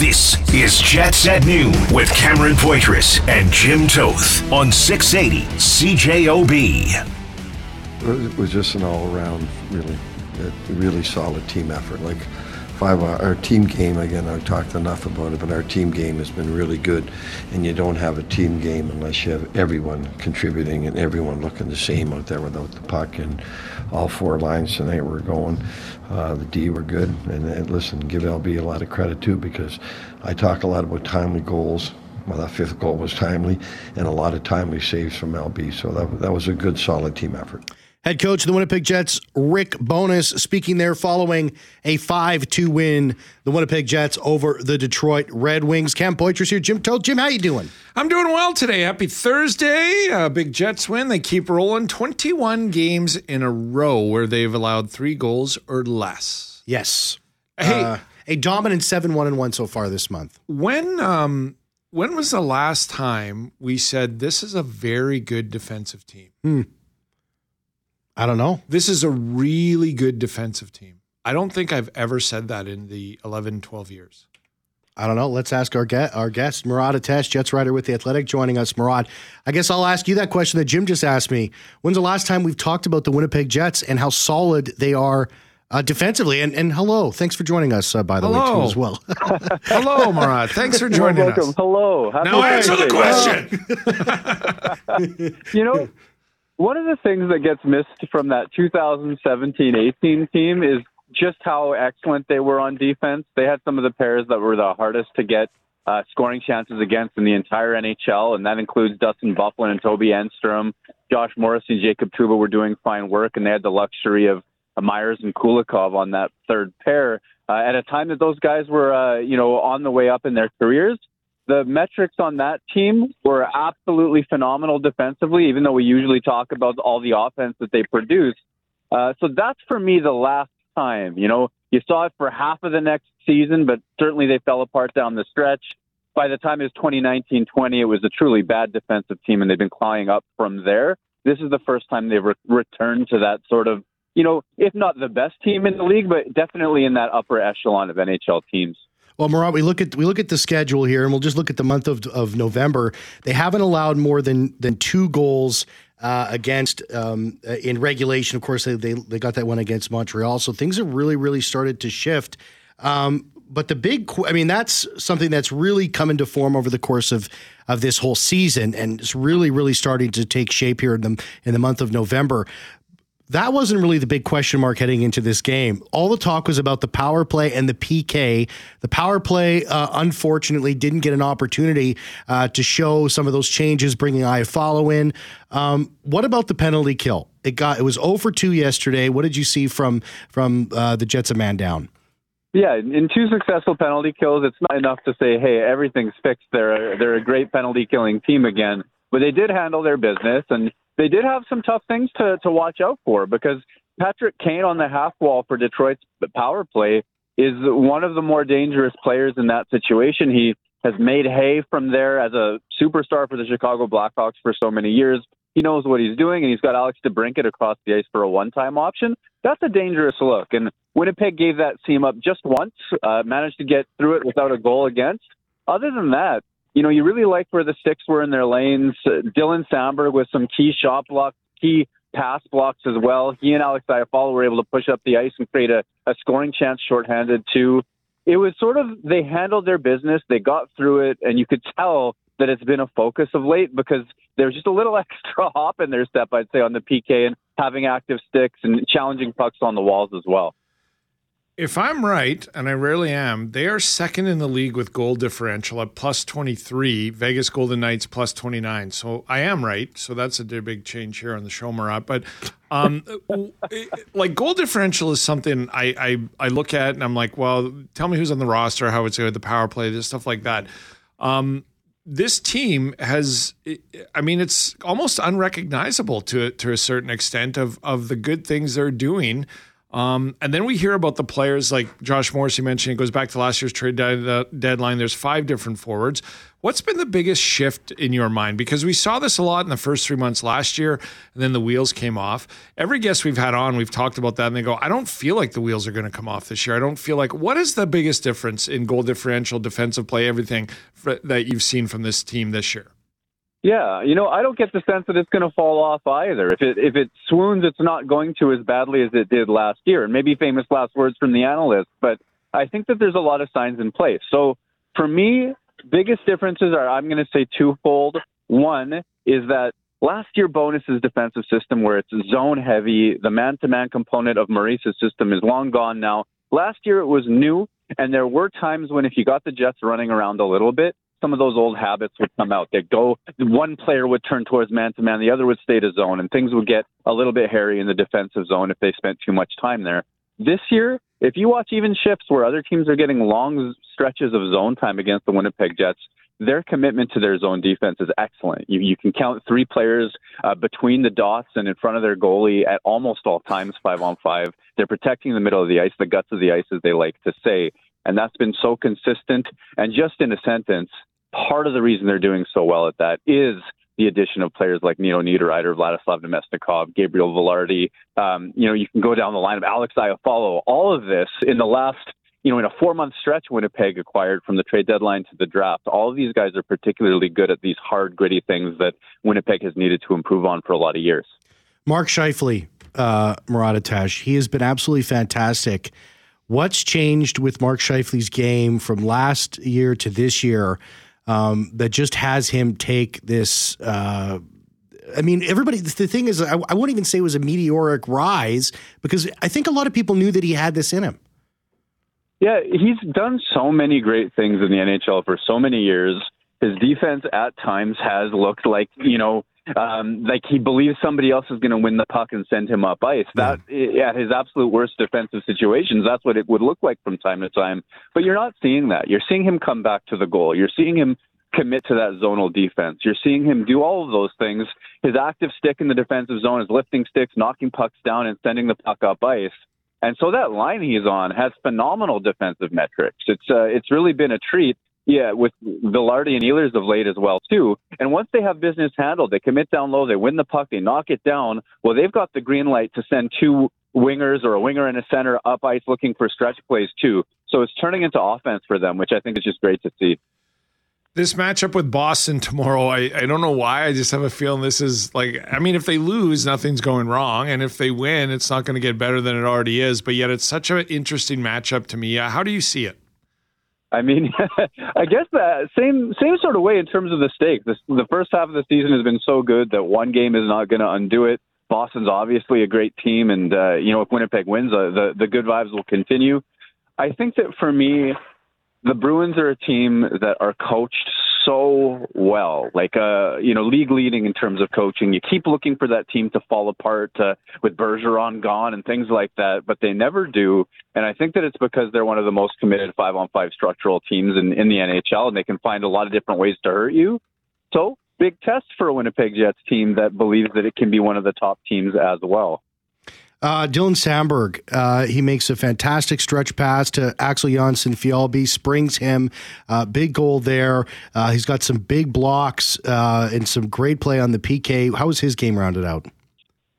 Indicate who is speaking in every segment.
Speaker 1: This is Jets at Noon with Cameron Poitras and Jim Toth on 680 CJOB.
Speaker 2: It was just an all-around, really, really solid team effort. Like five, uh, our team game again. I've talked enough about it, but our team game has been really good. And you don't have a team game unless you have everyone contributing and everyone looking the same out there without the puck. And all four lines tonight were going. Uh, the D were good. And, and listen, give LB a lot of credit too because I talk a lot about timely goals well, that fifth goal was timely, and a lot of timely saves from LB. So that, that was a good, solid team effort.
Speaker 3: Head coach of the Winnipeg Jets, Rick Bowness, speaking there following a 5 2 win, the Winnipeg Jets over the Detroit Red Wings. Cam Poitras here. Jim Toth Jim, how you doing?
Speaker 4: I'm doing well today. Happy Thursday. A big Jets win. They keep rolling 21 games in a row where they've allowed three goals or less.
Speaker 3: Yes. Hey, uh, a dominant 7 1 and 1 so far this month.
Speaker 4: When um when was the last time we said this is a very good defensive team?
Speaker 3: Hmm. I don't know.
Speaker 4: This is a really good defensive team. I don't think I've ever said that in the 11, 12 years.
Speaker 3: I don't know. Let's ask our guest, our guest Murat Ates, Jets writer with the Athletic, joining us. Murat, I guess I'll ask you that question that Jim just asked me. When's the last time we've talked about the Winnipeg Jets and how solid they are uh, defensively? And, and hello, thanks for joining us. Uh, by the
Speaker 4: hello.
Speaker 3: way, too, as well.
Speaker 4: hello, Murat. Thanks for joining
Speaker 5: us. Hello.
Speaker 4: Happy now answer the
Speaker 5: question. you know, one of the things that gets missed from that 2017-18 team is just how excellent they were on defense. They had some of the pairs that were the hardest to get uh, scoring chances against in the entire NHL, and that includes Dustin Byfuglien and Toby Enstrom. Josh Morrissey and Jacob Trouba were doing fine work, and they had the luxury of uh, Myers and Kulikov on that third pair uh, at a time that those guys were, uh, you know, on the way up in their careers the metrics on that team were absolutely phenomenal defensively, even though we usually talk about all the offense that they produce. Uh, so that's for me the last time. You know, you saw it for half of the next season, but certainly they fell apart down the stretch. By the time it was 2019 20, it was a truly bad defensive team, and they've been climbing up from there. This is the first time they've re- returned to that sort of, you know, if not the best team in the league, but definitely in that upper echelon of NHL teams.
Speaker 3: Well, Murat, we look at we look at the schedule here, and we'll just look at the month of, of November. They haven't allowed more than than two goals uh, against um, uh, in regulation. Of course, they, they, they got that one against Montreal. So things have really really started to shift. Um, but the big, I mean, that's something that's really come into form over the course of of this whole season, and it's really really starting to take shape here in the in the month of November that wasn't really the big question mark heading into this game. All the talk was about the power play and the PK. The power play, uh, unfortunately, didn't get an opportunity uh, to show some of those changes, bringing Iafallo in. Um, what about the penalty kill? It got it was 0 for 2 yesterday. What did you see from from uh, the Jets a man down?
Speaker 5: Yeah, in two successful penalty kills, it's not enough to say, "Hey, everything's fixed." They're a, they're a great penalty killing team again, but they did handle their business and they did have some tough things to, to watch out for because Patrick Kane on the half wall for Detroit's power play is one of the more dangerous players in that situation. He has made hay from there as a superstar for the Chicago Blackhawks for so many years. He knows what he's doing, and he's got Alex DeBrincat across the ice for a one-time option. That's a dangerous look, and Winnipeg gave that seam up just once, uh, managed to get through it without a goal against. Other than that, you know, you really like where the sticks were in their lanes. Uh, Dylan Samberg with some key shot blocks, key pass blocks as well. He and Alex Iafallo were able to push up the ice and create a, a scoring chance shorthanded too. It was sort of they handled their business, they got through it, and you could tell that it's been a focus of late because there's just a little extra hop in their step, I'd say, on the PK and having active sticks and challenging pucks on the walls as well.
Speaker 4: If I'm right, and I rarely am, they are second in the league with goal differential at plus 23, Vegas Golden Knights plus 29. So I am right. So that's a big change here on the show, Murat. But um, like goal differential is something I, I, I look at and I'm like, well, tell me who's on the roster, how it's going, the power play, this stuff like that. Um, this team has i mean it's almost unrecognizable to to a certain extent of of the good things they're doing Um, and then we hear about the players like Josh Morrissey, you mentioned, it goes back to last year's trade de- deadline. There's five different forwards. What's been the biggest shift in your mind? Because we saw this a lot in the first three months last year, and then the wheels came off. Every guest we've had on, we've talked about that, and they go, I don't feel like the wheels are going to come off this year. I don't feel like, what is the biggest difference in goal differential, defensive play, everything that you've seen from this team this year?
Speaker 5: Yeah, you know, I don't get the sense that it's going to fall off either. If it if it swoons, it's not going to as badly as it did last year. And maybe famous last words from the analyst. but I think that there's a lot of signs in place. So for me, biggest differences are I'm going to say twofold. One is that last year Bowness's defensive system, where it's zone heavy, the man-to-man component of Maurice's system is long gone now. Last year it was new, and there were times when if you got the Jets running around a little bit, some of those old habits would come out. They'd go, one player would turn towards man to man, the other would stay to zone, and things would get a little bit hairy in the defensive zone if they spent too much time there. This year, if you watch even shifts where other teams are getting long stretches of zone time against the Winnipeg Jets, their commitment to their zone defense is excellent. You, you can count three players uh, between the dots and in front of their goalie at almost all times, five on five. They're protecting the middle of the ice, the guts of the ice, as they like to say. And that's been so consistent. And just in a sentence, part of the reason they're doing so well at that is the addition of players like Nino Niederreiter, Vladislav Namestnikov, Gabriel Vilardi. Um, you know, you can go down the line of Alex Iafallo. All of this in the last, you know, in a four-month stretch, Winnipeg acquired from the trade deadline to the draft. All of these guys are particularly good at these hard, gritty things that Winnipeg has needed to improve on for a lot of years.
Speaker 3: Mark Scheifele, uh, Murat Ates, he has been absolutely fantastic. What's changed with Mark Scheifele's game from last year to this year? Um, that just has him take this. Uh, I mean, everybody. The thing is, I, I won't even say it was a meteoric rise because I think a lot of people knew that he had this in him.
Speaker 5: Yeah, he's done so many great things in the NHL for so many years. His defense at times has looked like, you know, um, like he believes somebody else is going to win the puck and send him up ice. That at his absolute worst defensive situations, that's what it would look like from time to time. But you're not seeing that. You're seeing him come back to the goal. You're seeing him commit to that zonal defense. You're seeing him do all of those things. His active stick in the defensive zone is lifting sticks, knocking pucks down, and sending the puck up ice. And so that line he's on has phenomenal defensive metrics. It's uh, it's really been a treat. Yeah, with Vilardi and Ehlers of late as well too. And once they have business handled, they commit down low, they win the puck, they knock it down. Well, they've got the green light to send two wingers or a winger and a center up ice looking for stretch plays too. So it's turning into offense for them, which I think is just great to see.
Speaker 4: This matchup with Boston tomorrow, I, I don't know why. I just have a feeling this is like, I mean, if they lose, nothing's going wrong. And if they win, it's not going to get better than it already is. But yet it's such an interesting matchup to me. Uh, how do you see it?
Speaker 5: I mean, I guess the same same sort of way in terms of the stakes. The, first half of the season has been so good that one game is not going to undo it. Boston's obviously a great team, and uh, you know if Winnipeg wins, uh, the the good vibes will continue. I think that for me, the Bruins are a team that are coached so well, like uh, you know, league leading in terms of coaching. You keep looking for that team to fall apart uh, with Bergeron gone and things like that, but they never do. And I think that it's because they're one of the most committed five on five structural teams in, in the NHL, and they can find a lot of different ways to hurt you. So big test for a Winnipeg Jets team that believes that it can be one of the top teams as well.
Speaker 3: Uh, Dylan Samberg, uh, he makes a fantastic stretch pass to Axel Jonsson Fjallby, springs him. Uh, big goal there. Uh, he's got some big blocks uh, and some great play on the PK. How was his game rounded out?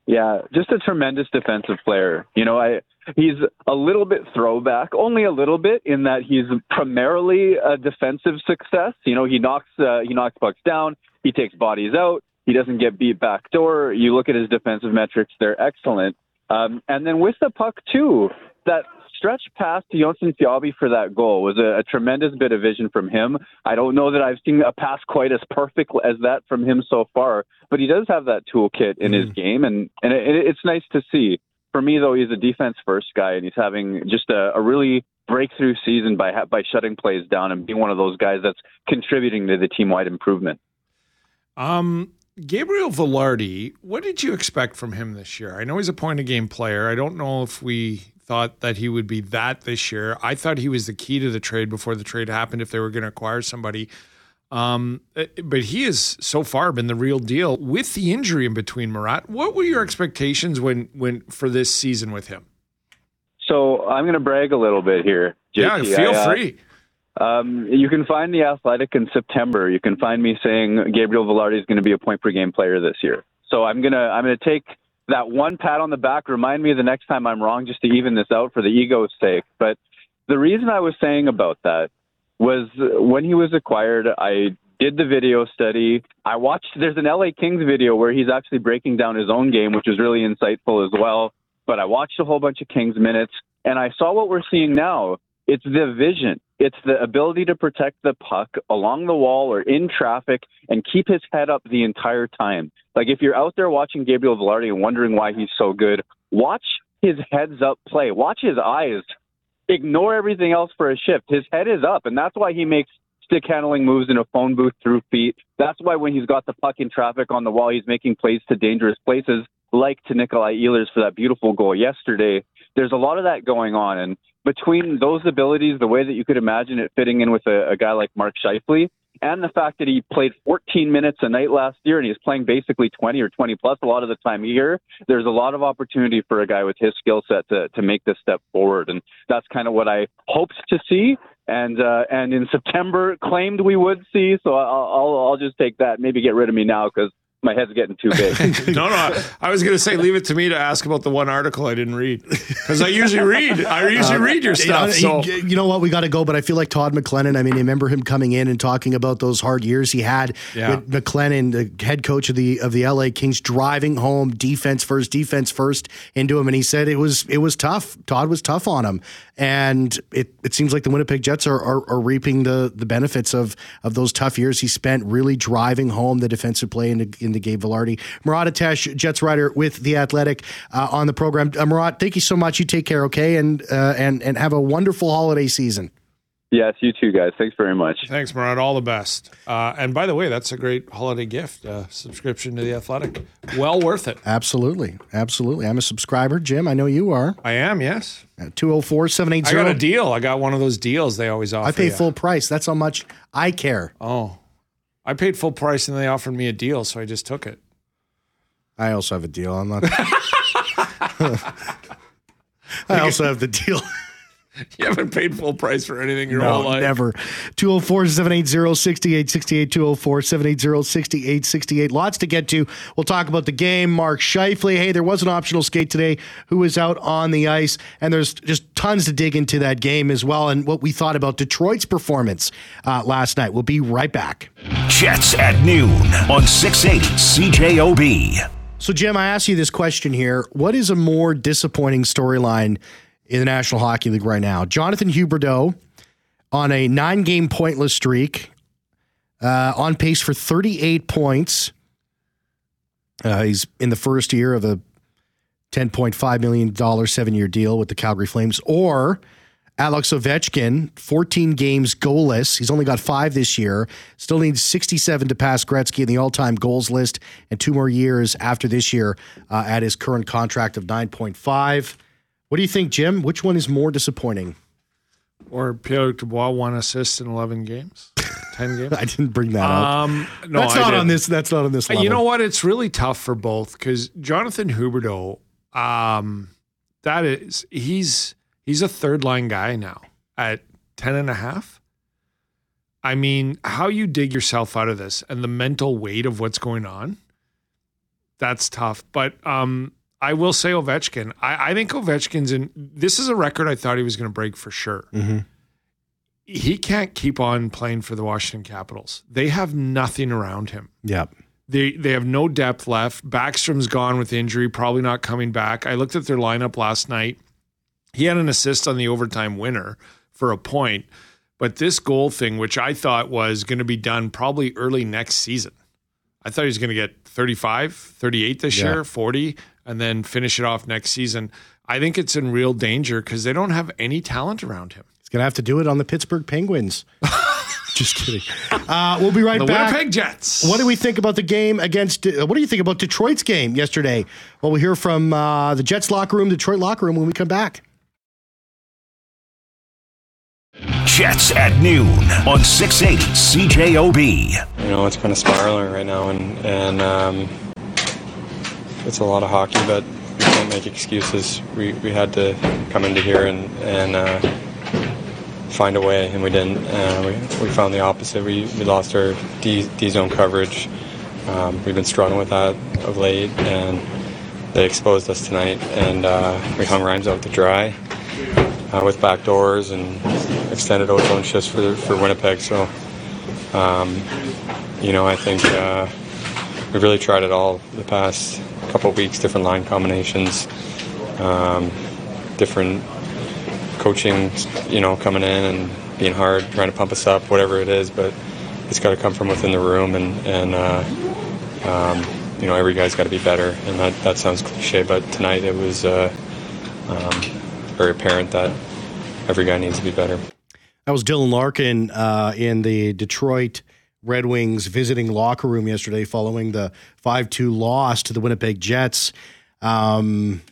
Speaker 5: Yeah, just a tremendous defensive player. You know, I he's a little bit throwback, only a little bit, in that he's primarily a defensive success. You know, he knocks uh, he knocks pucks down, he takes bodies out, he doesn't get beat backdoor. You look at his defensive metrics; they're excellent. Um, and then with the puck too, that stretch pass to Jonsson Fjallby for that goal was a, a, tremendous bit of vision from him. I don't know that I've seen a pass quite as perfect as that from him so far, but he does have that toolkit in mm. his game, and and it, it's nice to see. For me, though, he's a defense first guy, and he's having just a, a really breakthrough season by by shutting plays down and being one of those guys that's contributing to the team wide improvement.
Speaker 4: Um, Gabriel Vilardi, what did you expect from him this year? I know he's a point of game player. I don't know if we thought that he would be that this year. I thought he was the key to the trade before the trade happened if they were going to acquire somebody. Um, eh, but he has so far been the real deal with the injury in between Murat. What were your expectations when when for this season with him?
Speaker 5: So I'm going to brag a little bit here.
Speaker 4: JT. Yeah, feel I, uh, free.
Speaker 5: Um, you can find the Athletic in September. You can find me saying Gabriel Vilardi is going to be a point per game player this year. So I'm gonna I'm gonna take that one pat on the back. Remind me the next time I'm wrong, just to even this out for the ego's sake. But the reason I was saying about that was when he was acquired, I did the video study. I watched. There's an LA Kings video where he's actually breaking down his own game, which is really insightful as well. But I watched a whole bunch of Kings minutes, and I saw what we're seeing now. It's the vision. It's the ability to protect the puck along the wall or in traffic and keep his head up the entire time. Like if you're out there watching Gabriel Vilardi and wondering why he's so good, watch his heads up play. Watch his eyes. Ignore everything else for a shift. His head is up, and that's why he makes stick handling moves in a phone booth through feet. That's why when he's got the puck in traffic on the wall, he's making plays to dangerous places, like to Nikolaj Ehlers for that beautiful goal yesterday. There's a lot of that going on, and between those abilities, the way that you could imagine it fitting in with a, a guy like Mark Scheifele, and the fact that he played 14 minutes a night last year and he's playing basically 20 or 20 plus a lot of the time here, there's a lot of opportunity for a guy with his skill set to, to make this step forward. And that's kind of what I hoped to see. And uh, and in September claimed we would see, so I'll, I'll I'll just take that. Maybe get rid of me now because my head's getting too big.
Speaker 4: no, no. I was going to say, leave it to me to ask about the one article I didn't read because I usually read. I usually uh, read your stuff.
Speaker 3: You know, so. you know what? We got to go, but I feel like Todd McLellan. I mean, I remember him coming in and talking about those hard years he had yeah. with McLellan, the head coach of the of the LA Kings, driving home defense first, defense first into him, and he said it was it was tough. Todd was tough on him, and it, it seems like the Winnipeg Jets are, are, are reaping the the benefits of of those tough years he spent really driving home the defensive play into, into Gabe Vilardi. Murat Ates, Jets writer with the Athletic, uh, on the program. Uh, Murat, thank you so much. You take care, okay, and uh, and and have a wonderful holiday season.
Speaker 5: Yes, you too, guys. Thanks very much.
Speaker 4: Thanks, Murat. All the best. Uh, and by the way, that's a great holiday gift uh, subscription to The Athletic. Well worth it.
Speaker 3: Absolutely. Absolutely. I'm a subscriber. Jim, I know you are.
Speaker 4: I am, yes.
Speaker 3: 204 780.
Speaker 4: I got a deal. I got one of those deals they always offer.
Speaker 3: I pay
Speaker 4: you.
Speaker 3: full price. That's how much I care.
Speaker 4: Oh. I paid full price and they offered me a deal, so I just took it.
Speaker 3: I also have a deal. I'm not. I also have the deal.
Speaker 4: You haven't paid full price for anything your no, whole life.
Speaker 3: Never. 204 780 6868. 204 780 6868. Lots to get to. We'll talk about the game. Mark Scheifele. Hey, there was an optional skate today who was out on the ice. And there's just tons to dig into that game as well and what we thought about Detroit's performance uh, last night. We'll be right back.
Speaker 1: Jets at noon on 680 CJOB.
Speaker 3: So, Jim, I ask you this question here. What is a more disappointing storyline in the National Hockey League right now. Jonathan Huberdeau on a nine game pointless streak, uh, on pace for 38 points. Uh, he's in the first year of a $10.5 million seven year deal with the Calgary Flames. Or Alex Ovechkin, 14 games goalless. He's only got five this year. Still needs 67 to pass Gretzky in the all time goals list, and two more years after this year uh, at his current contract of 9.5. What do you think, Jim? Which one is more disappointing?
Speaker 4: Or Pierre Dubois one assist in eleven games, ten games.
Speaker 3: I didn't bring that um, up. No, that's I not didn't. on this. That's not on this. Level.
Speaker 4: You know what? It's really tough for both because Jonathan Huberdeau, um, that is he's he's a third line guy now at ten and a half. I mean, how you dig yourself out of this and the mental weight of what's going on, that's tough. But um, I will say Ovechkin. I, I, think Ovechkin's in. This is a record I thought he was going to break for sure. Mm-hmm. He can't keep on playing for the Washington Capitals. They have nothing around him.
Speaker 3: Yep.
Speaker 4: They they have no depth left. Backstrom's gone with injury, probably not coming back. I looked at their lineup last night. He had an assist on the overtime winner for a point, but this goal thing, which I thought was going to be done probably early next season. I thought he was going to get 35, 38 this yeah. year, 40 and then finish it off next season. I think it's in real danger because they don't have any talent around him.
Speaker 3: He's going to have to do it on the Pittsburgh Penguins. Just kidding. Uh, we'll be right
Speaker 4: the
Speaker 3: back.
Speaker 4: Winnipeg Jets.
Speaker 3: What do we think about the game against? Uh, what do you think about Detroit's game yesterday? Well, we'll hear from uh, the Jets locker room, Detroit locker room when we come back.
Speaker 1: Jets at noon on 680 CJOB.
Speaker 6: You know, it's kind of spiraling right now, and and um, it's a lot of hockey, but we can't make excuses. We, we had to come into here and and uh, find a way, and we didn't. Uh, we, we found the opposite. We, we lost our D, D zone coverage. Um, we've been struggling with that of late, and they exposed us tonight, and uh, we hung Reimer out to dry uh, with back doors and extended ozone shifts for for Winnipeg. So, um, you know, I think uh, we really tried it all the past couple weeks, different line combinations, um, different coaching, you know, coming in and being hard, trying to pump us up, whatever it is. But it's got to come from within the room, and and uh, um, you know, every guy's got to be better. And that that sounds cliche, but tonight it was uh, um, very apparent that every guy needs to be better.
Speaker 3: That was Dylan Larkin uh, in the Detroit. Red Wings visiting locker room yesterday following the 5 2 loss to the Winnipeg Jets. Um,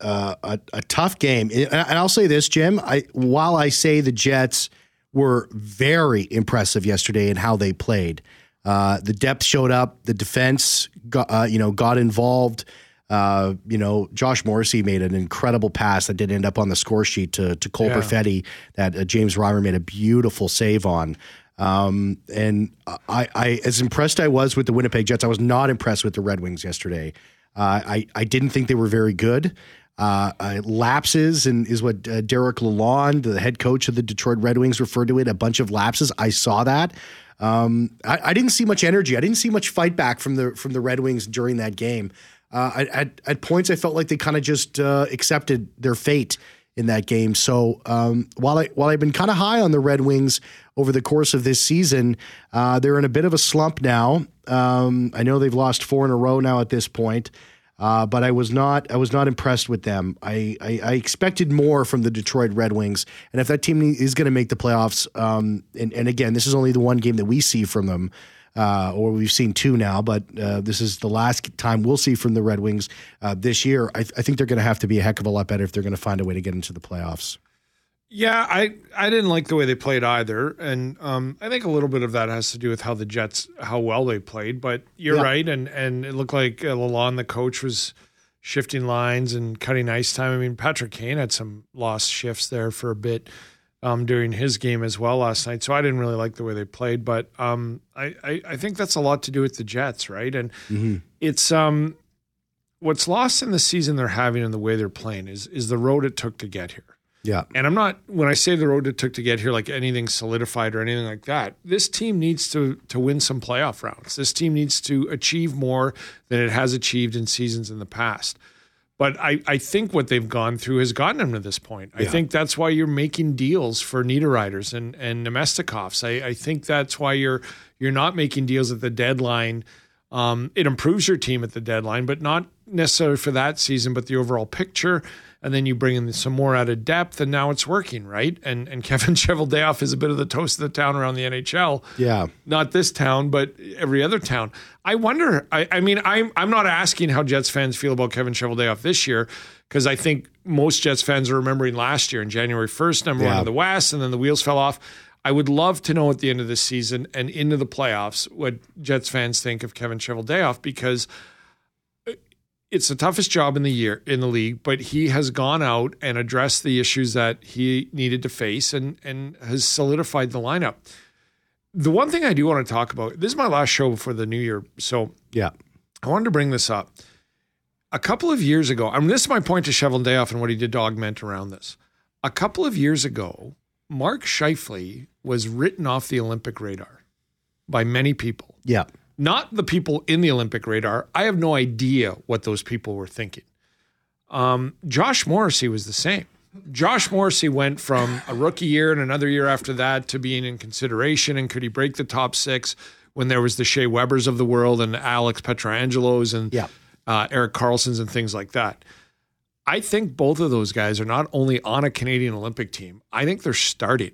Speaker 3: uh, a, a, tough game. And I'll say this, Jim. I, while I say the Jets were very impressive yesterday in how they played, uh, the depth showed up. The defense, got, uh, you know, got involved. Uh, you know, Josh Morrissey made an incredible pass that did end up on the score sheet to to Cole yeah. Perfetti that uh, James Reimer made a beautiful save on. Um, and I, I, as impressed I was with the Winnipeg Jets, I was not impressed with the Red Wings yesterday. Uh, I, I didn't think they were very good. Uh, uh, lapses and is what uh, Derek Lalonde, the head coach of the Detroit Red Wings, referred to it. A bunch of lapses. I saw that. Um, I, I, didn't see much energy. I didn't see much fight back from the from the Red Wings during that game. Uh, at, at points, I felt like they kind of just uh, accepted their fate in that game. So um, while I while I've been kind of high on the Red Wings over the course of this season, uh, they're in a bit of a slump now. Um, I know they've lost four in a row now at this point. Uh, but I was not I was not impressed with them. I, I, I, expected more from the Detroit Red Wings, and if that team is going to make the playoffs, um, and, and again, this is only the one game that we see from them uh, or we've seen two now, but uh, this is the last time we'll see from the Red Wings uh, this year. I, th- I think they're going to have to be a heck of a lot better if they're going to find a way to get into the playoffs.
Speaker 4: Yeah, I I didn't like the way they played either, and um, I think a little bit of that has to do with how the Jets how well they played. But you're yeah. right, and and it looked like uh, Lalonde, the coach, was shifting lines and cutting ice time. I mean, Patrick Kane had some lost shifts there for a bit um, during his game as well last night. So I didn't really like the way they played, but um, I, I, I think that's a lot to do with the Jets, right? And mm-hmm. it's um, what's lost in the season they're having and the way they're playing is is the road it took to get here.
Speaker 3: Yeah.
Speaker 4: And I'm not when I say the road it took to get here like anything solidified or anything like that. This team needs to to win some playoff rounds. This team needs to achieve more than it has achieved in seasons in the past. But I, I think what they've gone through has gotten them to this point. Yeah. I think that's why you're making deals for Niederreiters and, and Namestnikovs. I, I think that's why you're you're not making deals at the deadline. Um, it improves your team at the deadline, but not necessarily for that season, but the overall picture and then you bring in some more out of depth, and now it's working, right? And and Kevin Cheveldayoff is a bit of the toast of the town around the NHL.
Speaker 3: Yeah,
Speaker 4: not this town, but every other town. I wonder. I, I mean, I'm I'm not asking how Jets fans feel about Kevin Cheveldayoff this year because I think most Jets fans are remembering last year in January 1st, number yeah. one in the West, and then the wheels fell off. I would love to know at the end of the season and into the playoffs what Jets fans think of Kevin Cheveldayoff because it's the toughest job in the year in the league, but he has gone out and addressed the issues that he needed to face and and has solidified the lineup. The one thing I do want to talk about, this is my last show before the new year. So
Speaker 3: yeah.
Speaker 4: I wanted to bring this up. A couple of years ago, I mean, this is my point to Cheveldayoff and what he did to augment around this. A couple of years ago, Mark Scheifele was written off the Olympic radar by many people.
Speaker 3: Yeah
Speaker 4: not the people in the Olympic radar. I have no idea what those people were thinking. Um, Josh Morrissey was the same. Josh Morrissey went from a rookie year and another year after that to being in consideration. And could he break the top six when there was the Shea Webers of the world and Alex Pietrangelos and
Speaker 3: yeah.
Speaker 4: uh, Erik Karlssons and things like that? I think both of those guys are not only on a Canadian Olympic team, I think they're starting.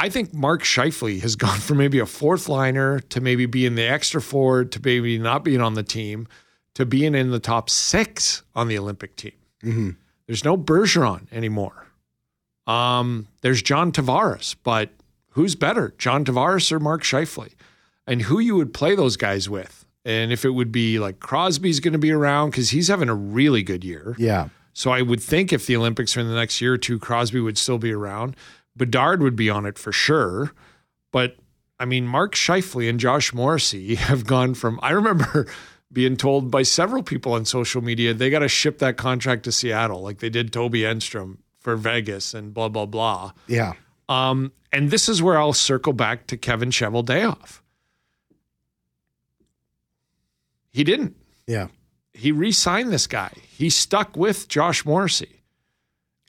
Speaker 4: I think Mark Scheifele has gone from maybe a fourth liner to maybe being the extra forward to maybe not being on the team to being in the top six on the Olympic team. Mm-hmm. There's no Bergeron anymore. Um, there's John Tavares, but who's better, John Tavares or Mark Scheifele? And who you would play those guys with? and if it would be like Crosby's going to be around because he's having a really good year.
Speaker 3: Yeah.
Speaker 4: So I would think if the Olympics are in the next year or two, Crosby would still be around. Bedard would be on it for sure. But I mean, Mark Scheifele and Josh Morrissey have gone from, I remember being told by several people on social media, they got to ship that contract to Seattle, like they did Toby Enstrom for Vegas and blah, blah, blah.
Speaker 3: Yeah.
Speaker 4: Um, and this is where I'll circle back to Kevin Cheveldayoff. He didn't.
Speaker 3: Yeah.
Speaker 4: He re-signed this guy. He stuck with Josh Morrissey.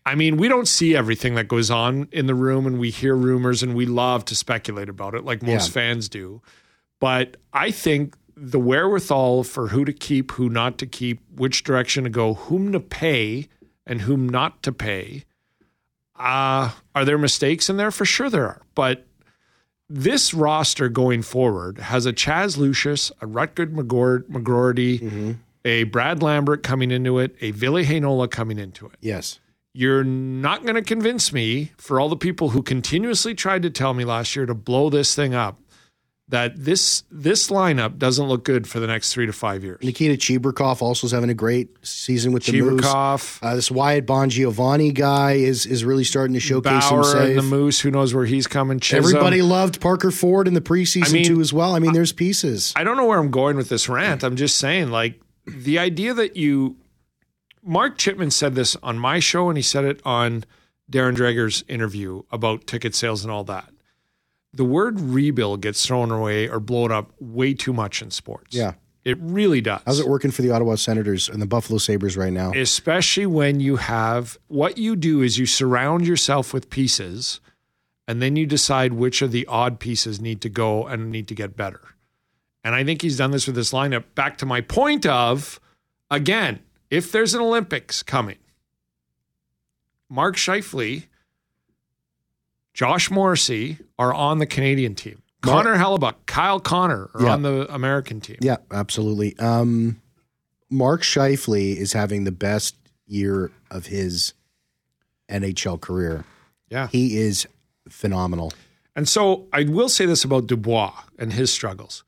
Speaker 4: I mean, we don't see everything that goes on in the room and we hear rumors and we love to speculate about it like most
Speaker 3: Yeah.
Speaker 4: fans do. But I think the wherewithal for who to keep, who not to keep, which direction to go, whom to pay and whom not to pay. Uh, are there mistakes in there? For sure there are. But this roster going forward has a Chaz Lucius, a Rutgerd McGord, McGroarty, a Brad Lambert coming into it, a Ville Heinola coming into it.
Speaker 3: Yes.
Speaker 4: You're not going to convince me, for all the people who continuously tried to tell me last year to blow this thing up, that this this lineup doesn't look good for the next three to five years.
Speaker 3: Nikita Chibrikov also is having a great season with the Moose.
Speaker 4: Chibrikov,
Speaker 3: Uh, this Wyatt Bongiovanni guy is is really starting to showcase
Speaker 4: Bauer,
Speaker 3: himself.
Speaker 4: and the Moose. Who knows where he's coming? Chisholm.
Speaker 3: Everybody loved Parker Ford in the preseason
Speaker 4: I mean,
Speaker 3: too as well. I mean, there's pieces.
Speaker 4: I don't know where I'm going with this rant. I'm just saying, like, the idea that you, Mark Chipman said this on my show, and he said it on Darren Dreger's interview about ticket sales and all that. The word rebuild gets thrown away or blown up way too much in sports.
Speaker 3: Yeah.
Speaker 4: It really does.
Speaker 3: How's it working for the Ottawa Senators and the Buffalo Sabres right now?
Speaker 4: especially when you have what you do is you surround yourself with pieces and then you decide which of the odd pieces need to go and need to get better. And I think he's done this with this lineup. Back to my point of again, if there's an Olympics coming, Mark Scheifele, Josh Morrissey are on the Canadian team. Connor Hellebuyck, Kyle Connor are
Speaker 3: Yeah.
Speaker 4: on the American team.
Speaker 3: Yeah, absolutely. Um, Mark Scheifele is having the best year of his NHL career.
Speaker 4: Yeah.
Speaker 3: He is phenomenal.
Speaker 4: And so I will say this about Dubois and his struggles.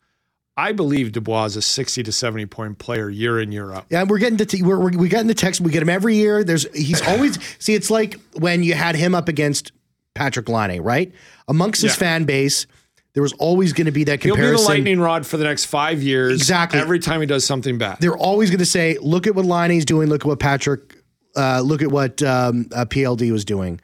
Speaker 4: I believe Dubois is a 60 to 70 point player year in, year out.
Speaker 3: Yeah, we're getting to t- we're, we're, we get in the text. We get him every year. There's he's always see. It's like when you had him up against Patrick Laine, right? Amongst his
Speaker 4: Yeah.
Speaker 3: fan base, there was always going to be that
Speaker 4: He'll be
Speaker 3: comparison.
Speaker 4: the lightning rod for the next five years.
Speaker 3: Exactly.
Speaker 4: Every time he does something bad.
Speaker 3: They're always going to say, "Look at what Liney's doing. Look at what Patrick. Uh, look at what um, uh, PLD was doing."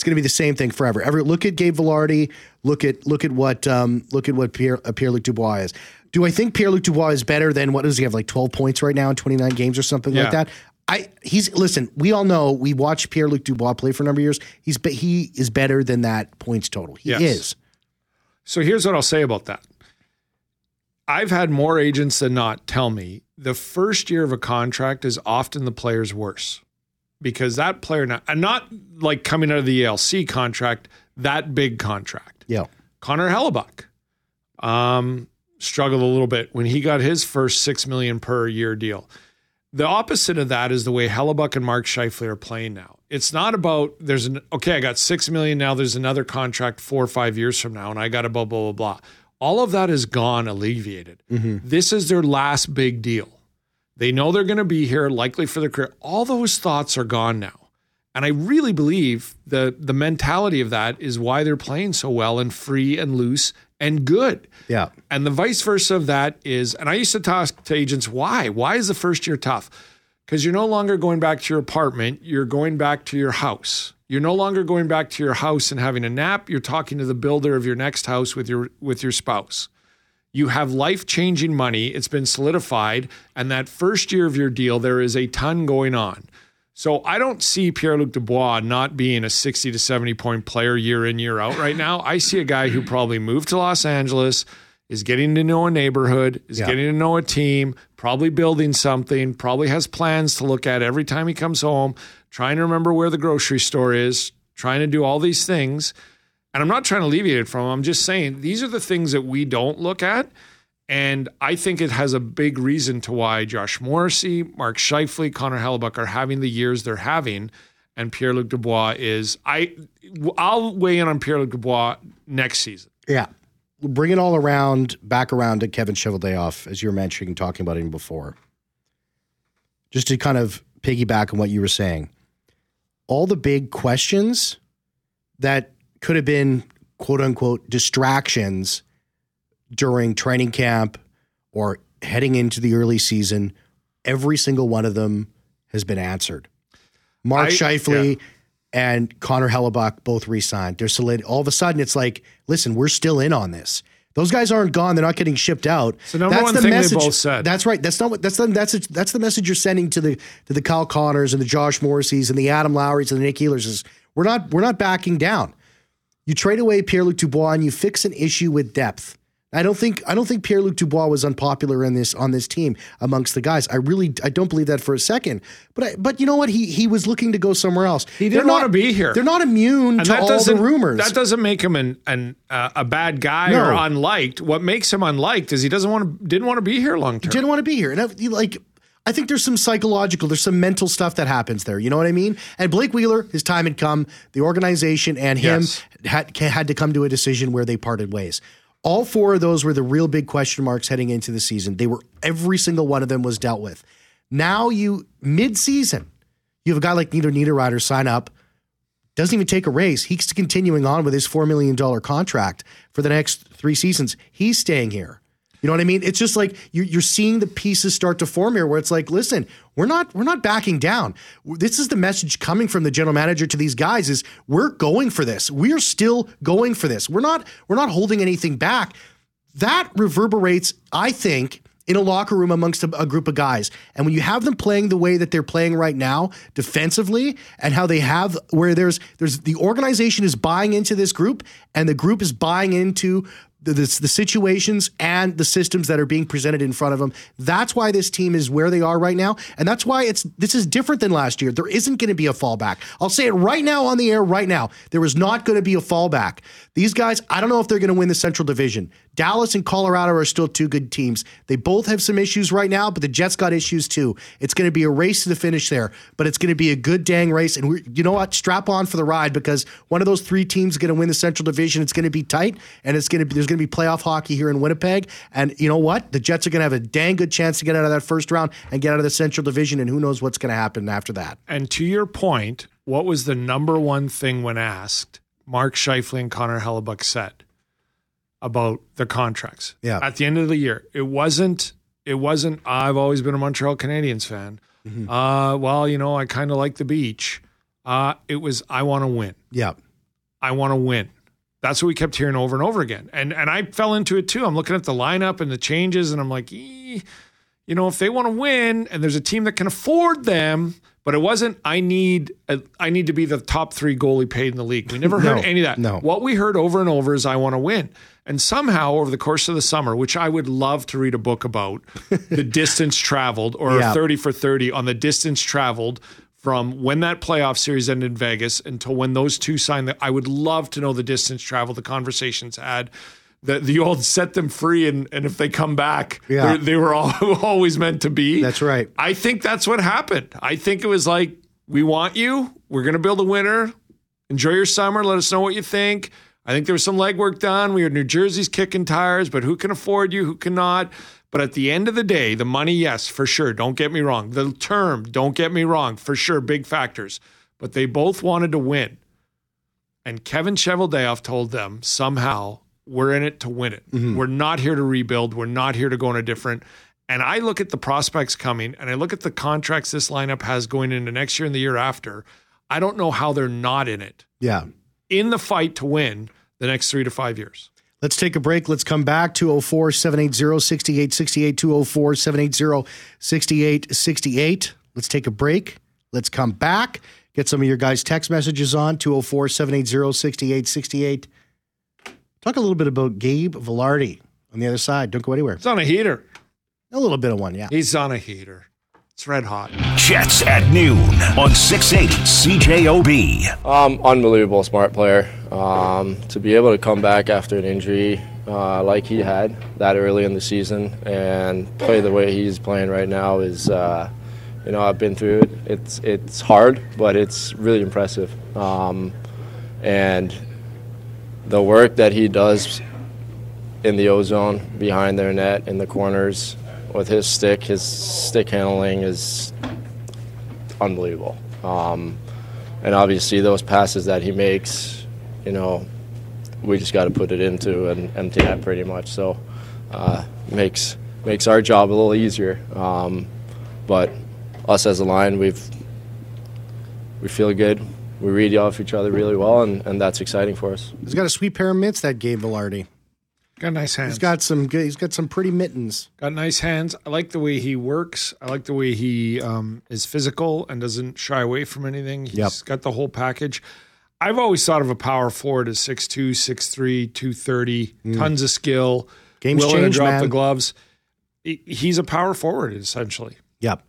Speaker 3: It's going to be the same thing forever. Every look at Gabe Vilardi. Look at look at what um, look at what Pierre uh, Pierre Luc Dubois is. Do I think Pierre Luc Dubois is better than what does he have like twelve points right now in twenty nine games or something
Speaker 4: Yeah.
Speaker 3: like that? I he's listen. We all know we watched Pierre Luc Dubois play for a number of years. He's he is better than that points total. He
Speaker 4: Yes.
Speaker 3: is.
Speaker 4: So here's what I'll say about that. I've had more agents than not tell me the first year of a contract is often the player's worse because that player, now, and not like coming out of the ELC contract, that big contract.
Speaker 3: Yeah.
Speaker 4: Connor Hellebuyck um, struggled a little bit when he got his first six million per year deal. The opposite of that is the way Hellebuyck and Mark Scheifele are playing now. It's not about there's an okay, I got six million now. There's another contract four or five years from now, and I got a blah blah blah blah. All of that is gone, alleviated. This is their last big deal. They know they're going to be here, likely for their career. All those thoughts are gone now. And I really believe the the mentality of that is why they're playing so well and free and loose and good.
Speaker 3: Yeah.
Speaker 4: And the vice versa of that is, and I used to talk to agents, why? Why is the first year tough? Because you're no longer going back to your apartment, you're going back to your house. You're no longer going back to your house and having a nap. You're talking to the builder of your next house with your with your spouse. You have life changing money. It's been solidified. And that first year of your deal, there is a ton going on. So I don't see Pierre Luc Dubois not being a 60 to 70 point player year in, year out right now. I see a guy who probably moved to Los Angeles, is getting to know a neighborhood, is
Speaker 3: Yeah.
Speaker 4: getting to know a team, probably building something, probably has plans to look at every time he comes home, trying to remember where the grocery store is, trying to do all these things. And I'm not trying to alleviate it from him. I'm just saying these are the things that we don't look at. And I think it has a big reason to why Josh Morrissey, Mark Scheifele, Connor Hellebuyck are having the years they're having. And Pierre Luc Dubois is I I'll weigh in on Pierre Luc Dubois next season.
Speaker 3: Yeah. bring it all around, back around to Kevin Cheveldayoff, as you were mentioning, talking about him before. Just to kind of piggyback on what you were saying, all the big questions that could have been quote unquote distractions during training camp or heading into the early season, every single one of them has been answered. Mark
Speaker 4: I-
Speaker 3: Scheifele
Speaker 4: yeah.
Speaker 3: and Connor Hellebuyck both re-signed. They're solid. All of a sudden, it's like, listen, we're still in on this. Those guys aren't gone. They're not getting shipped out.
Speaker 4: The number one thing they both said.
Speaker 3: That's right. That's not what. That's the that's the, that's the message you're sending to the to the Kyle Connors and the Josh Morrisseys and the Adam Lowrys and the Nick Ehlers is we're not we're not backing down. You trade away Pierre Luc Dubois and you fix an issue with depth. I don't think I don't think Pierre Luc Dubois was unpopular in this on this team amongst the guys. I really I don't believe that for a second. But I, but you know what? He he was looking to go somewhere else.
Speaker 4: He didn't
Speaker 3: They're
Speaker 4: wanna
Speaker 3: not-
Speaker 4: be here.
Speaker 3: They're not immune
Speaker 4: And
Speaker 3: to all the rumors.
Speaker 4: That doesn't make him an, an uh, a bad guy
Speaker 3: No.
Speaker 4: or unliked. What makes him unliked is he doesn't want to didn't want to be here long term.
Speaker 3: didn't want to be here. And I, like, I think there's some psychological, there's some mental stuff that happens there. You know what I mean? And Blake Wheeler, his time had come. The organization and him
Speaker 4: Yes.
Speaker 3: had had to come to a decision where they parted ways. All four of those were the real big question marks heading into the season. They were every single one of them was dealt with. Now you mid-season, you have a guy like Nita Niederreiter sign up doesn't even take a raise. He's continuing on with his $4 million contract for the next three seasons. He's staying here. You know what I mean? It's just like you're, you're seeing the pieces start to form here where it's like, listen, we're not, we're not backing down. This is the message coming from the general manager to these guys is we're going for this. We're still going for this. We're not, we're not holding anything back. That reverberates, I think, in a locker room amongst a, a group of guys. And when you have them playing the way that they're playing right now, defensively, and how they have where there's there's the organization is buying into this group, and the group is buying into the, the, the situations and the systems that are being presented in front of them. That's why this team is where they are right now, and that's why it's this is different than last year. There isn't going to be a fallback. I'll say it right now on the air, right now. There is not going to be a fallback. These guys, I don't know if they're going to win the Central Division. Dallas and Colorado are still two good teams. They both have some issues right now, but the Jets got issues too. It's going to be a race to the finish there, but it's going to be a good dang race. And we you know what? Strap on for the ride because one of those three teams is going to win the Central Division. It's going to be tight, and it's going to be there's going to be playoff hockey here in Winnipeg. And you know what? The Jets are going to have a dang good chance to get out of that first round and get out of the Central Division. And who knows what's going to happen after that?
Speaker 4: And to your point, what was the number one thing when asked? Mark Scheifele and Connor Hellebuyck said about the contracts.
Speaker 3: Yeah.
Speaker 4: At the end of the year, it wasn't. It wasn't. I've always been a Montreal Canadiens fan. Uh, well, you know, I kind of like the beach. Uh, it was. I want to win.
Speaker 3: Yeah.
Speaker 4: I want to win. That's what we kept hearing over and over again. And and I fell into it too. I'm looking at the lineup and the changes, and I'm like, "Eh, you know, if they want to win, and there's a team that can afford them, but it wasn't. I need a, I need to be the top three goalie paid in the league. We never heard
Speaker 3: No,
Speaker 4: any of that.
Speaker 3: no.
Speaker 4: What we heard over and over is I want to win. And somehow over the course of the summer, which I would love to read a book about, the distance traveled or
Speaker 3: Yeah.
Speaker 4: 30 for 30 on the distance traveled from when that playoff series ended in Vegas until when those two signed. The, I would love to know the distance traveled, the conversations had. The, the old set them free, and, and if they come back,
Speaker 3: Yeah.
Speaker 4: they were all, always meant to be.
Speaker 3: That's right.
Speaker 4: I think that's what happened. I think it was like, we want you. We're going to build a winner. Enjoy your summer. Let us know what you think. I think there was some legwork done. We had New Jersey's kicking tires, but who can afford you? Who cannot? But at the end of the day, the money, yes, for sure. Don't get me wrong. The term, don't get me wrong, for sure, big factors. But they both wanted to win. And Kevin Cheveldayoff told them somehow, we're in it to win it. Mm-hmm. We're not here to rebuild. We're not here to go in a different. And I look at the prospects coming and I look at the contracts this lineup has going into next year and the year after. I don't know how they're not in it,
Speaker 3: Yeah.
Speaker 4: In the fight to win the next three to five years.
Speaker 3: Let's take a break. Let's come back. 204 780 6868. 204 780 6868. Let's take a break. Let's come back. Get some of your guys' text messages on 204 780 6868. Talk a little bit about Gabe Vilardi on the other side. Don't go anywhere.
Speaker 4: It's on a heater.
Speaker 3: A little bit of one, yeah.
Speaker 4: He's on a heater. It's red hot.
Speaker 1: Jets at noon on 680 CJOB.
Speaker 7: Um, unbelievable smart player. Um, to be able to come back after an injury uh, like he had that early in the season and play the way he's playing right now is, uh, you know, I've been through it. It's it's hard, but it's really impressive. Um, and the work that he does in the ozone behind their net in the corners with his stick. His stick handling is unbelievable. Um, and obviously, those passes that he makes, you know, we just got to put it into an empty net pretty much. So uh, makes makes our job a little easier. Um, but us as a line, we've we feel good. We read off each other really well, and, and that's exciting for us.
Speaker 3: He's got a sweet pair of mitts that Gabe Vilardi.
Speaker 4: Got nice hands.
Speaker 3: He's got some good. He's got some pretty mittens.
Speaker 4: Got nice hands. I like the way he works. I like the way he um, is physical and doesn't shy away from anything. He's
Speaker 3: Yep.
Speaker 4: got the whole package. I've always thought of a power forward as 6'2", 6'3", 230, tons of skill,
Speaker 3: Mm. Game's
Speaker 4: willing
Speaker 3: changed,
Speaker 4: to drop
Speaker 3: man.
Speaker 4: the gloves. He's a power forward, essentially.
Speaker 3: Yep.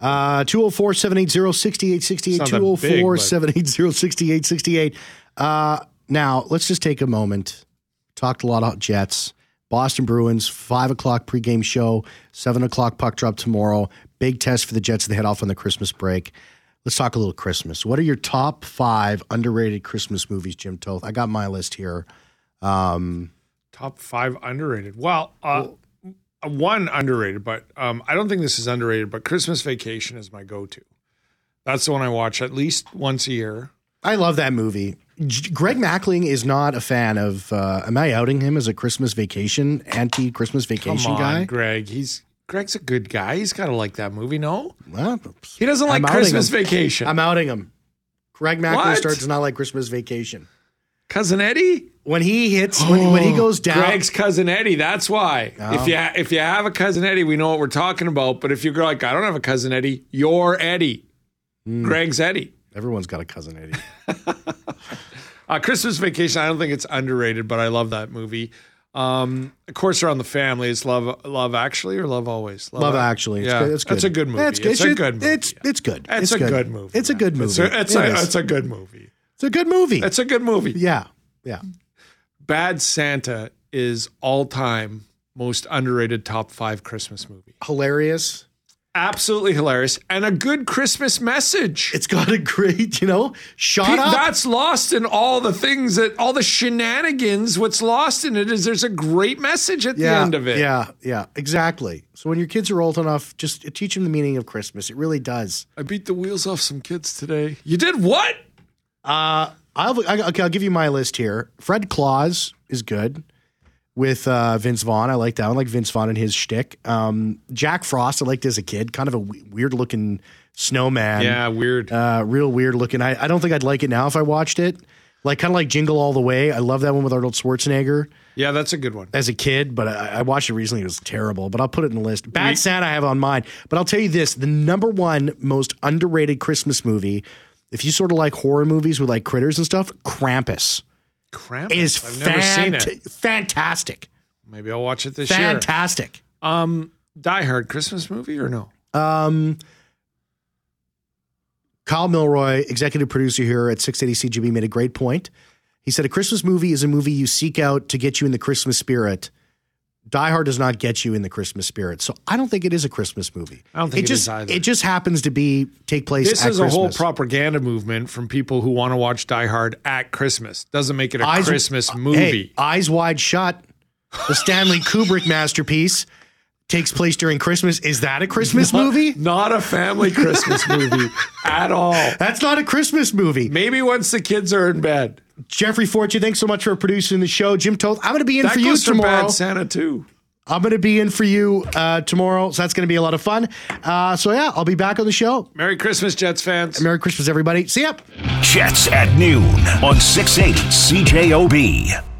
Speaker 3: Uh, 204 780 6868.
Speaker 4: It's not that big,
Speaker 3: 204
Speaker 4: but-
Speaker 3: 780 6868. Uh, Now, let's just take a moment. Talked a lot about Jets. Boston Bruins, 5 o'clock pregame show, 7 o'clock puck drop tomorrow. Big test for the Jets. They head off on the Christmas break. Let's talk a little Christmas. What are your top five underrated Christmas movies, Jim Toth? I got my list here. Um,
Speaker 4: Top five underrated. Well, uh, one underrated, but um, I don't think this is underrated. But Christmas Vacation is my go-to. That's the one I watch at least once a year.
Speaker 3: I love that movie. G- Greg Mackling is not a fan of. Uh, am I outing him as a Christmas vacation, anti Christmas
Speaker 4: Come
Speaker 3: vacation
Speaker 4: on,
Speaker 3: guy?
Speaker 4: Greg. He's Greg's a good guy. He's got to like that movie. No,
Speaker 3: Well,
Speaker 4: he doesn't like
Speaker 3: I'm
Speaker 4: Christmas
Speaker 3: him.
Speaker 4: Vacation.
Speaker 3: I'm outing him. Greg Mackling starts to not like Christmas vacation.
Speaker 4: cousin Eddie.
Speaker 3: When he hits, when, when he goes down,
Speaker 4: Greg's cousin Eddie. That's why. If you if you have a cousin Eddie, we know what we're talking about. But if you're like, I don't have a cousin Eddie, you're Eddie.
Speaker 3: Hmm.
Speaker 4: Greg's Eddie.
Speaker 3: Everyone's got a cousin Eddie.
Speaker 4: Uh, Christmas Vacation. I don't think it's underrated, but I love that movie. Um, of course, around the family. It's love, love actually, or love always.
Speaker 3: Love love Actually. It's
Speaker 4: yeah,
Speaker 3: good. It's good.
Speaker 4: That's a good movie.
Speaker 3: It's,
Speaker 4: It's, a good movie.
Speaker 3: It's it's good.
Speaker 4: It's, a good, movie.
Speaker 3: It's a good movie.
Speaker 4: It's a, it's,
Speaker 3: It
Speaker 4: a, it's a good movie.
Speaker 3: It's a good movie.
Speaker 4: It's a good movie.
Speaker 3: yeah, yeah.
Speaker 4: Bad Santa is all time most underrated top five Christmas movie.
Speaker 3: Hilarious.
Speaker 4: Absolutely hilarious and a good Christmas message.
Speaker 3: It's got a great, you know, shot
Speaker 4: Pete,
Speaker 3: up.
Speaker 4: That's lost in all the things that all the shenanigans. What's lost in it is there's a great message at the end of it.
Speaker 3: Yeah, yeah, exactly. So when your kids are old enough, just teach them the meaning of Christmas. It really does.
Speaker 4: I beat the wheels off some kids today. You did what?
Speaker 3: Uh, I'll, I, okay, I'll give you my list here. Fred Claus is good with uh, Vince Vaughn. I like that one. I like Vince Vaughn and his shtick. Um, Jack Frost, I liked as a kid. Kind of a w- weird looking snowman.
Speaker 4: Yeah, weird.
Speaker 3: Uh, real weird looking. I, I don't think I'd like it now if I watched it. Like kind of like Jingle All the Way. I love that one with Arnold Schwarzenegger
Speaker 4: yeah, that's a good one.
Speaker 3: as a kid, but I, I watched it recently. It was terrible, but I'll put it in the list. Bad Santa I have on mine, but I'll tell you this: the number one most underrated Christmas movie, if you sort of like horror movies with like critters and stuff, Krampus
Speaker 4: Krampus.
Speaker 3: is
Speaker 4: I've never seen it.
Speaker 3: fantastic,
Speaker 4: Maybe I'll watch it this year.
Speaker 3: fantastic.
Speaker 4: Um, Die Hard Christmas movie or no?
Speaker 3: Um, Kyle Milroy, executive producer here at 680 CJOB, made a great point. He said a Christmas movie is a movie you seek out to get you in the Christmas spirit. Die Hard does not get you in the Christmas spirit, so I don't think it is a Christmas movie.
Speaker 4: I don't think
Speaker 3: it
Speaker 4: it
Speaker 3: just
Speaker 4: is either.
Speaker 3: it just happens to be take place.
Speaker 4: This
Speaker 3: at
Speaker 4: is a whole propaganda movement from people who want to watch Die Hard at Christmas. Doesn't make it a
Speaker 3: Eyes-
Speaker 4: Christmas uh,
Speaker 3: Hey,
Speaker 4: movie.
Speaker 3: Eyes Wide Shut, the Stanley Kubrick masterpiece, takes place during Christmas. Is that a Christmas movie?
Speaker 4: Not a family Christmas movie at all.
Speaker 3: That's not a Christmas movie.
Speaker 4: Maybe once the kids are in bed.
Speaker 3: Jeffrey Fortune, thanks so much for producing the show. Jim Toth, I'm going to be in
Speaker 4: That
Speaker 3: for you
Speaker 4: goes for
Speaker 3: tomorrow.
Speaker 4: Bad Santa too.
Speaker 3: I'm going to be in for you uh, tomorrow, so that's going to be a lot of fun. Uh, so yeah, I'll be back on the show.
Speaker 4: Merry Christmas, Jets fans.
Speaker 3: Merry Christmas, everybody. See ya.
Speaker 1: Jets at noon on 680 CJOB.